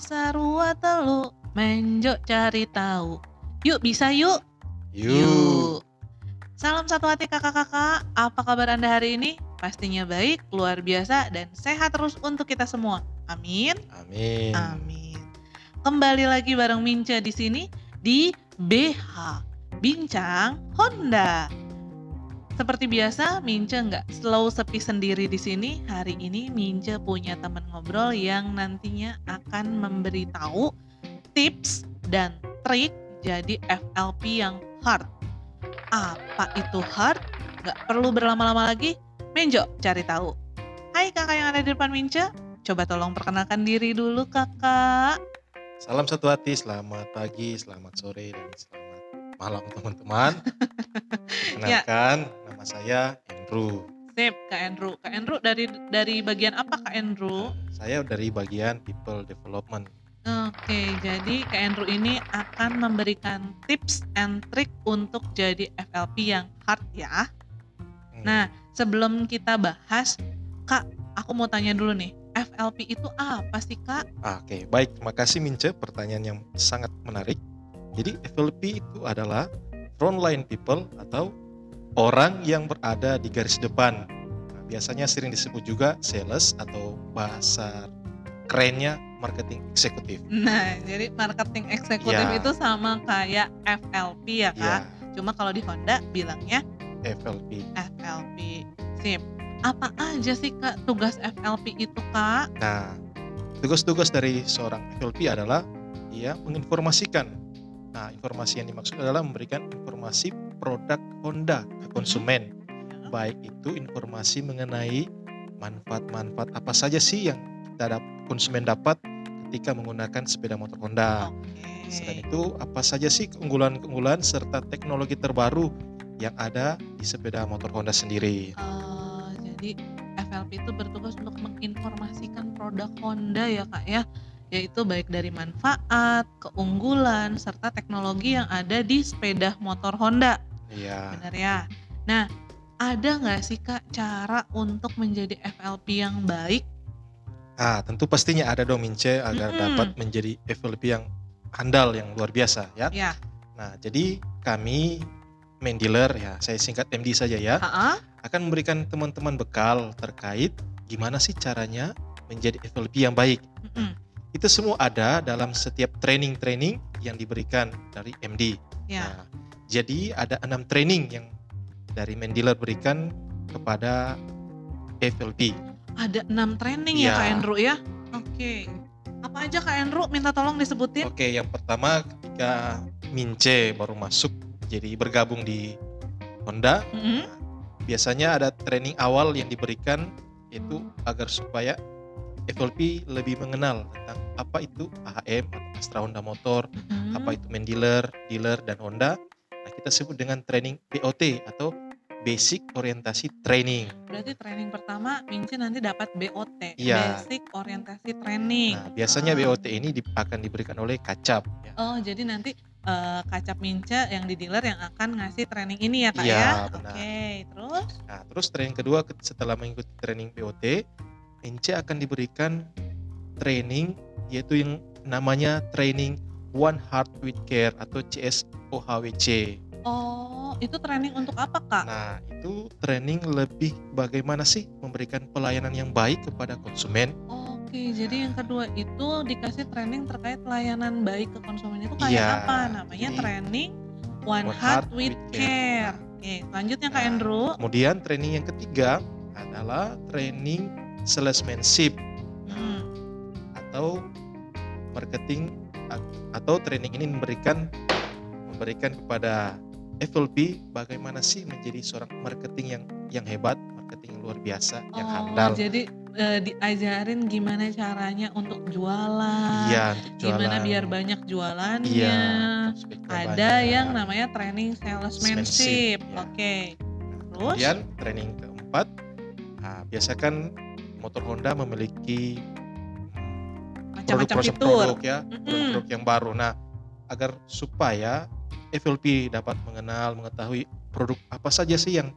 sarua telu, menjo cari tahu. Yuk bisa yuk. Yuk. Salam satu hati kakak-kakak, apa kabar Anda hari ini? Pastinya baik, luar biasa, dan sehat terus untuk kita semua. Amin. Amin. Amin. Kembali lagi bareng Mince di sini di BH Bincang Honda. Seperti biasa, Mince nggak slow sepi sendiri di sini. Hari ini Mince punya teman ngobrol yang nantinya akan memberitahu tips dan trik jadi FLP yang hard. Apa itu hard? Nggak perlu berlama-lama lagi, Menjo cari tahu. Hai kakak yang ada di depan Mince, coba tolong perkenalkan diri dulu kakak. Salam satu hati, selamat pagi, selamat sore, dan selamat malam teman-teman. Ya. Nama saya Andrew. Sip, Kak Andrew. Kak Andrew dari dari bagian apa Kak Andrew? Saya dari bagian People Development. Oke, jadi Kak Andrew ini akan memberikan tips and trick untuk jadi FLP yang hard ya. Hmm, Nah, sebelum kita bahas, Kak, aku mau tanya dulu nih, FLP itu apa sih Kak? Oke, baik. Terima kasih Mince, pertanyaan yang sangat menarik. Jadi FLP itu adalah frontline people atau orang yang berada di garis depan. Nah, biasanya sering disebut juga sales atau bahasa kerennya marketing eksekutif. Nah, jadi marketing eksekutif Ya. itu sama kayak FLP ya Kak. Ya, Cuma kalau di Honda bilangnya FLP. FLP. Sip. Apa aja sih Kak tugas FLP itu Kak? Nah, tugas-tugas dari seorang FLP adalah ia menginformasikan. Nah, informasi yang dimaksud adalah memberikan informasi produk Honda ke konsumen. Baik itu informasi mengenai manfaat-manfaat apa saja sih yang kita dap- konsumen dapat ketika menggunakan sepeda motor Honda. Oke. Selain itu, apa saja sih keunggulan-keunggulan serta teknologi terbaru yang ada di sepeda motor Honda sendiri. Eh, jadi FLP itu bertugas untuk menginformasikan produk Honda ya kak ya yaitu baik dari manfaat, keunggulan, serta teknologi yang ada di sepeda motor Honda Iya. benar ya nah ada nggak sih kak cara untuk menjadi FLP yang baik Ah, tentu pastinya ada dong Mince agar Mm-mm. dapat menjadi FLP yang handal yang luar biasa ya. ya Nah, jadi kami main dealer ya, saya singkat MD saja ya, Ha-ha. akan memberikan teman-teman bekal terkait gimana sih caranya menjadi FLP yang baik. Mm-mm. Itu semua ada dalam setiap training-training yang diberikan dari MD. ya Nah, jadi ada enam training yang dari main dealer berikan kepada FLP. ada enam training ya Ya. kak Andrew ya oke apa aja kak Andrew minta tolong disebutin Oke, yang pertama ketika Mince baru masuk jadi bergabung di Honda, Mm-mm. nah, biasanya ada training awal yang diberikan itu agar supaya FLP lebih mengenal tentang apa itu AHM atau Astra Honda Motor, Mm-mm. apa itu main dealer, dealer dan Honda. Nah, kita sebut dengan training BOT atau Basic Orientasi Training. Berarti training pertama Minci nanti dapat BOT, Iya. Basic Orientasi Training. Nah, biasanya Ah. BOT ini di- akan diberikan oleh Kacap. ya. Oh, jadi nanti eh, kacap Mince yang di dealer yang akan ngasih training ini ya, Kak Iya, ya? benar. Oke, terus? Nah, terus training kedua ke- setelah mengikuti training BOT, Mince akan diberikan training yaitu yang namanya training One Heart with Care atau CSOHWC. Oh, itu training untuk apa, Kak? Nah, itu training lebih bagaimana sih memberikan pelayanan yang baik kepada konsumen. Oke, jadi yang kedua itu dikasih training terkait layanan baik ke konsumen itu kayak Iya, apa? Namanya jadi training One, One Heart, Heart with Care. Care. Oke, selanjutnya Kak Nah, Andrew. Kemudian training yang ketiga adalah training salesmanship Hmm. atau marketing atau training ini memberikan memberikan kepada FLP bagaimana sih menjadi seorang marketing yang yang hebat, marketing yang luar biasa, yang Oh, handal. jadi eh, diajarin gimana caranya untuk jualan. Iya, untuk Gimana jualan. biar banyak jualannya. Iya, Ada banyak. yang namanya training salesmanship. Salesmanship, ya. Oke. Terus? Kemudian training keempat, nah, biasa kan motor Honda memiliki Macam-macam produk-produk fitur. produk ya, Mm-mm. produk-produk yang baru. Nah, agar supaya FLP dapat mengenal, mengetahui produk apa saja sih yang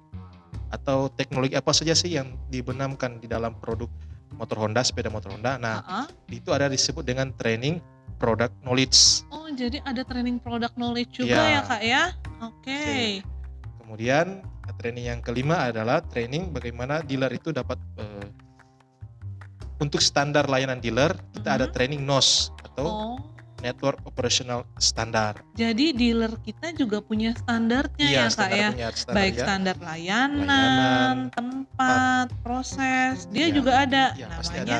atau teknologi apa saja sih yang dibenamkan di dalam produk motor Honda, sepeda motor Honda. Nah, Heeh. itu ada disebut dengan training product knowledge. Oh, jadi ada training product knowledge juga Iya. ya, Kak ya? Oke. Kemudian training yang kelima adalah training bagaimana dealer itu dapat eh, untuk standar layanan dealer kita ada Mhm. training NOS atau Oh, Network Operational Standard. jadi dealer kita juga punya standarnya ya, Kak standar ya? punya standar Baik ya. standar layanan, Layanan, tempat, proses, dia Iya. juga ada. Ya, pasti namanya ada.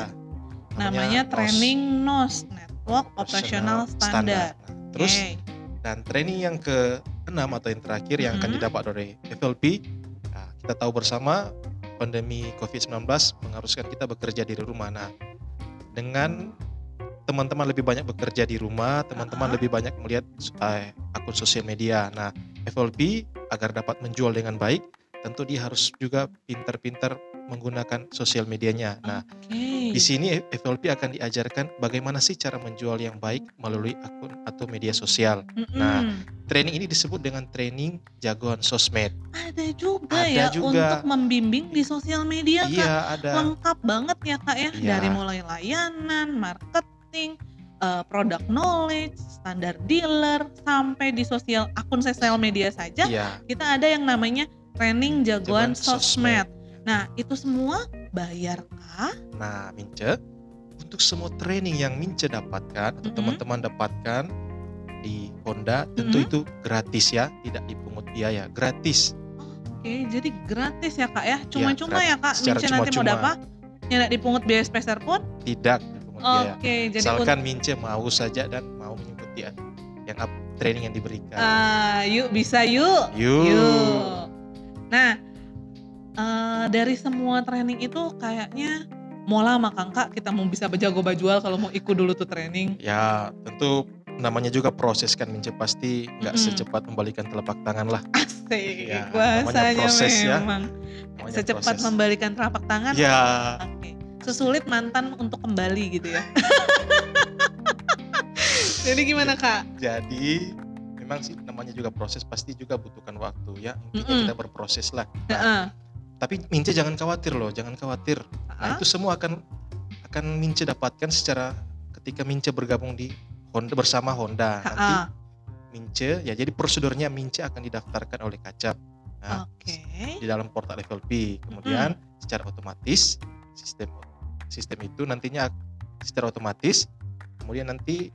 namanya NOS, training NOS, Network Operational Standard. Nah, terus Oke. dan training yang ke-6 atau yang terakhir yang akan Mhm. didapat dari FLP nah, kita tahu bersama pandemi COVID-19 mengharuskan kita bekerja dari rumah. Nah dengan teman-teman lebih banyak bekerja di rumah teman-teman lebih banyak melihat eh, akun sosial media. Nah FLP agar dapat menjual dengan baik tentu dia harus juga pintar-pintar menggunakan sosial medianya. Nah Oke. Di sini FLP akan diajarkan bagaimana sih cara menjual yang baik melalui akun atau media sosial. Mm-mm. nah, Training ini disebut dengan training jagoan sosmed. ada juga ada ya juga. untuk membimbing di sosial media, Kak. Iya, ada. lengkap banget ya kak ya Iya. dari mulai layanan, marketing, eh, product knowledge, standar dealer sampai di sosial akun sosial media saja Iya, kita ada yang namanya training jagoan jagoan sosmed. Nah itu semua bayar kah? Nah, Mince, untuk semua training yang Mince dapatkan atau teman-teman dapatkan di Honda tentu Mhm. itu gratis ya, tidak dipungut biaya, gratis. Oke jadi gratis ya kak ya, cuma-cuma gratis. ya kak. Mince nanti mau dapat tidak dipungut biaya speser pun? Tidak dipungut biaya. Oke jadi Misalkan Mince mau saja dan mau mengikuti yang up- training yang diberikan. Ah, yuk bisa yuk. Yuk. Yuk. Nah, eh, dari semua training itu kayaknya mau lama kan kak kita mau bisa berjago bajual kalau mau ikut dulu tuh training. Ya, tentu namanya juga proses kan Mince pasti nggak Mm-mm. secepat membalikan telapak tangan lah. Asik, Ya, namanya bahasanya proses ya. memang. Namanya Secepat proses. membalikan telapak tangan. Ya, Oke. Sesulit mantan untuk kembali gitu ya. Jadi gimana kak? jadi memang sih namanya juga proses pasti juga butuhkan waktu ya. Intinya Mm-mm. kita berproses lah. Nah, Heeh. Tapi Mince jangan khawatir loh, jangan khawatir. Nah, itu semua akan akan Mince dapatkan secara ketika Mince bergabung di Honda bersama Honda. Nanti. Mince ya jadi prosedurnya Mince akan didaftarkan oleh Kacap. Nah, Oke. di dalam portal FLP. Kemudian secara otomatis sistem sistem itu nantinya secara otomatis kemudian nanti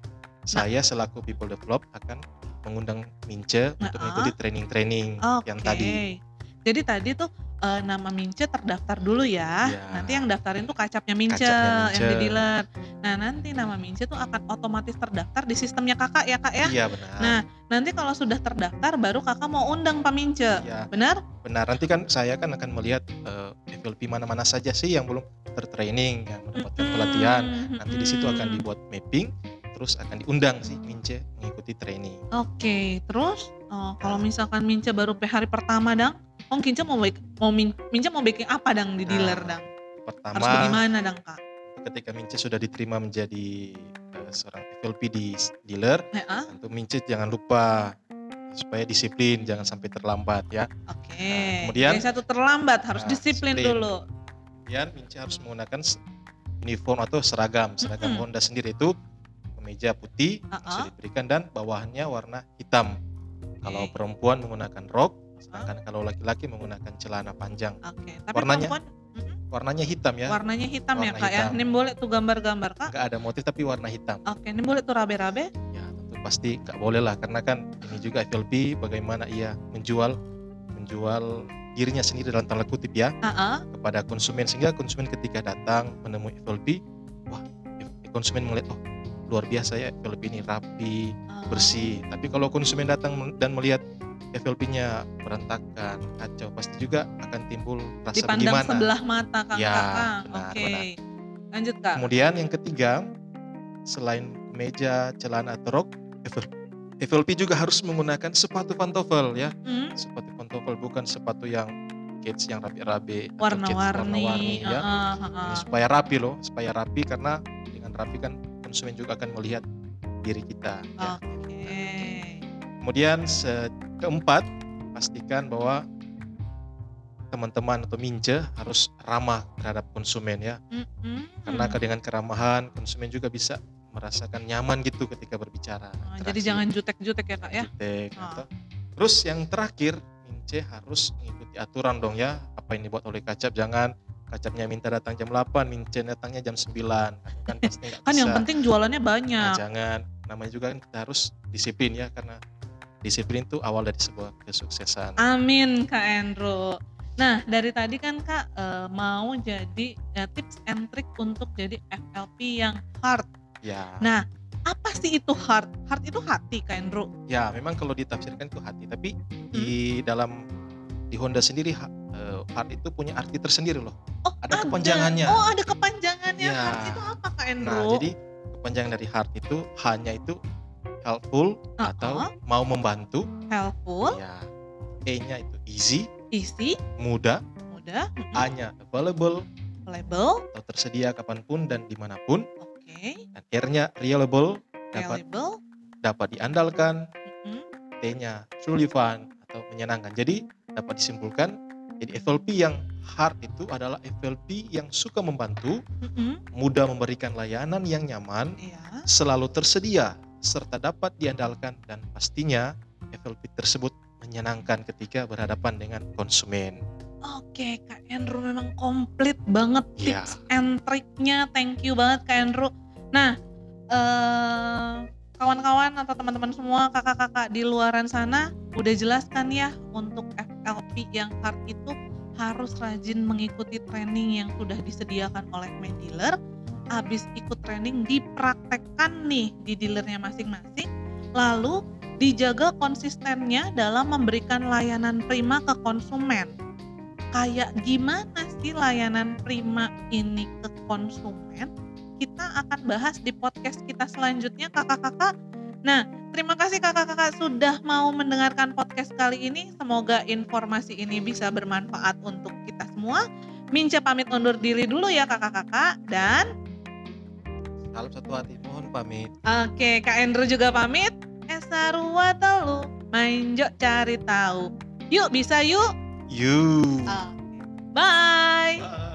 Nah. saya selaku people develop akan mengundang Mince untuk Nah, mengikuti training-training Oke. yang tadi. Jadi tadi tuh eh, nama Mince terdaftar dulu ya. Iya. Nanti yang daftarin tuh kacapnya Mince, Kacapnya yang di Mince. dealer. Nah nanti nama Mince tuh akan otomatis terdaftar di sistemnya kakak ya kak ya. Iya benar. Nah nanti kalau sudah terdaftar baru kakak mau undang Pak Mince. Iya, Benar? benar. Nanti kan saya kan akan melihat eh, FLP mana-mana saja sih yang belum tertraining, yang mendapatkan Mm-mm, pelatihan. Nanti di situ akan dibuat mapping, terus akan diundang sih Mince mengikuti training. Oke, terus eh, kalau misalkan Mince baru hari pertama dang, Oh Kince mau baik mau Min- Mince mau bikin apa dang di dealer Nah, dang? Harus Pertama, bagaimana dang kak? ketika Mince sudah diterima menjadi eh, seorang FLP di dealer, Heeh, tentu Mince jangan lupa supaya disiplin, jangan sampai terlambat ya. Oke. Nah, kemudian- Yang satu terlambat harus Nah, disiplin disiplin. dulu. Kemudian Mince harus menggunakan uniform atau seragam. Seragam Mm-mm. Honda sendiri itu kemeja putih Uh-uh. bisa diberikan dan bawahannya warna hitam. Kalau perempuan menggunakan rok, sedangkan kalau laki-laki menggunakan celana panjang. Oke, tapi Warnanya- perempuan Warnanya hitam ya, warnanya hitam ya Warna kak ya. hitam. Ini boleh tuh gambar-gambar kak. nggak ada motif tapi warna hitam. Oke, ini boleh tuh rabe-rabe. Ya tentu pasti nggak boleh lah karena kan ini juga FLP bagaimana ia menjual menjual dirinya sendiri dalam tanda kutip ya Heeh. kepada konsumen sehingga konsumen ketika datang menemui FLP, wah konsumen melihat oh luar biasa ya FLP ini rapi Oh. bersih. Tapi kalau konsumen datang dan melihat FLP-nya berantakan, kacau, pasti juga akan timbul rasa Dipandang bagaimana. sebelah mata kang Ya, kakak. benar, Oke. benar. Lanjut kak. Kemudian yang ketiga, selain meja, celana atau rok, FL- FLP juga harus menggunakan sepatu pantofel ya. Hmm, Sepatu pantofel bukan sepatu yang gates yang rapi-rapi warna-warni. warna-warni, ya. Ini heeh. supaya rapi loh, supaya rapi karena dengan rapi kan konsumen juga akan melihat diri kita. ya. Oke. Kemudian keempat, pastikan bahwa teman-teman atau mince harus ramah terhadap konsumen ya. Mm-mm. Karena dengan keramahan konsumen juga bisa merasakan nyaman gitu ketika berbicara. Interaksi. jadi jangan jutek-jutek ya kak ya. Jutek, Ah. atau- Terus yang terakhir, Mince harus mengikuti aturan dong ya. Apa yang dibuat oleh Kacap jangan Kacapnya minta datang jam 8, Mince datangnya jam 9. Kan pasti Kan yang penting jualannya Nah, banyak. jangan. Namanya juga kan kita harus disiplin ya karena disiplin itu awal dari sebuah kesuksesan. Amin Kak Endro. Nah dari tadi kan Kak eh, mau jadi ya, tips and trick untuk jadi FLP yang hard. Ya. Nah apa sih itu hard? Hard itu hati Kak Endro. Ya, memang kalau ditafsirkan itu hati, tapi Hmm. di dalam di Honda sendiri eh, heart itu punya arti tersendiri loh. Oh Ada kepanjangannya. Oh ada kepanjangannya. Ya. Hard itu apa Kak Endro? Nah, jadi kepanjangan dari heart itu hanya itu helpful Uh-uh. atau mau membantu. helpful, Ya. E-nya itu easy, easy, mudah. mudah, mm-mm, A-nya available reliable, atau tersedia kapan pun dan di mana pun. oke, Dan R-nya reliable, dapat reliable, dapat diandalkan. mm-mm, T-nya truly fun atau menyenangkan. Jadi dapat disimpulkan jadi FLP yang hard itu adalah FLP yang suka membantu, mm-mm, mudah memberikan layanan yang nyaman, iya, selalu tersedia serta dapat diandalkan dan pastinya FLP tersebut menyenangkan ketika berhadapan dengan konsumen. Oke, Kak Andrew memang komplit banget Iya. tips and triknya. Thank you banget Kak Andrew. Nah, eh, kawan-kawan atau teman-teman semua, kakak-kakak di luaran sana, udah jelaskan ya untuk FLP yang hard itu harus rajin mengikuti training yang sudah disediakan oleh main dealer. Habis ikut training dipraktekkan nih di dealernya masing-masing. Lalu dijaga konsistennya dalam memberikan layanan prima ke konsumen kayak gimana sih layanan prima ini ke konsumen kita akan bahas di podcast kita selanjutnya kakak-kakak nah terima kasih kakak-kakak sudah mau mendengarkan podcast kali ini semoga informasi ini bisa bermanfaat untuk kita semua Mince pamit undur diri dulu ya kakak-kakak dan Salam satu hati, mohon pamit. oke Kak Andrew juga pamit Esa ruwa telu main jok cari tahu yuk bisa yuk You. Oke. bye Bye.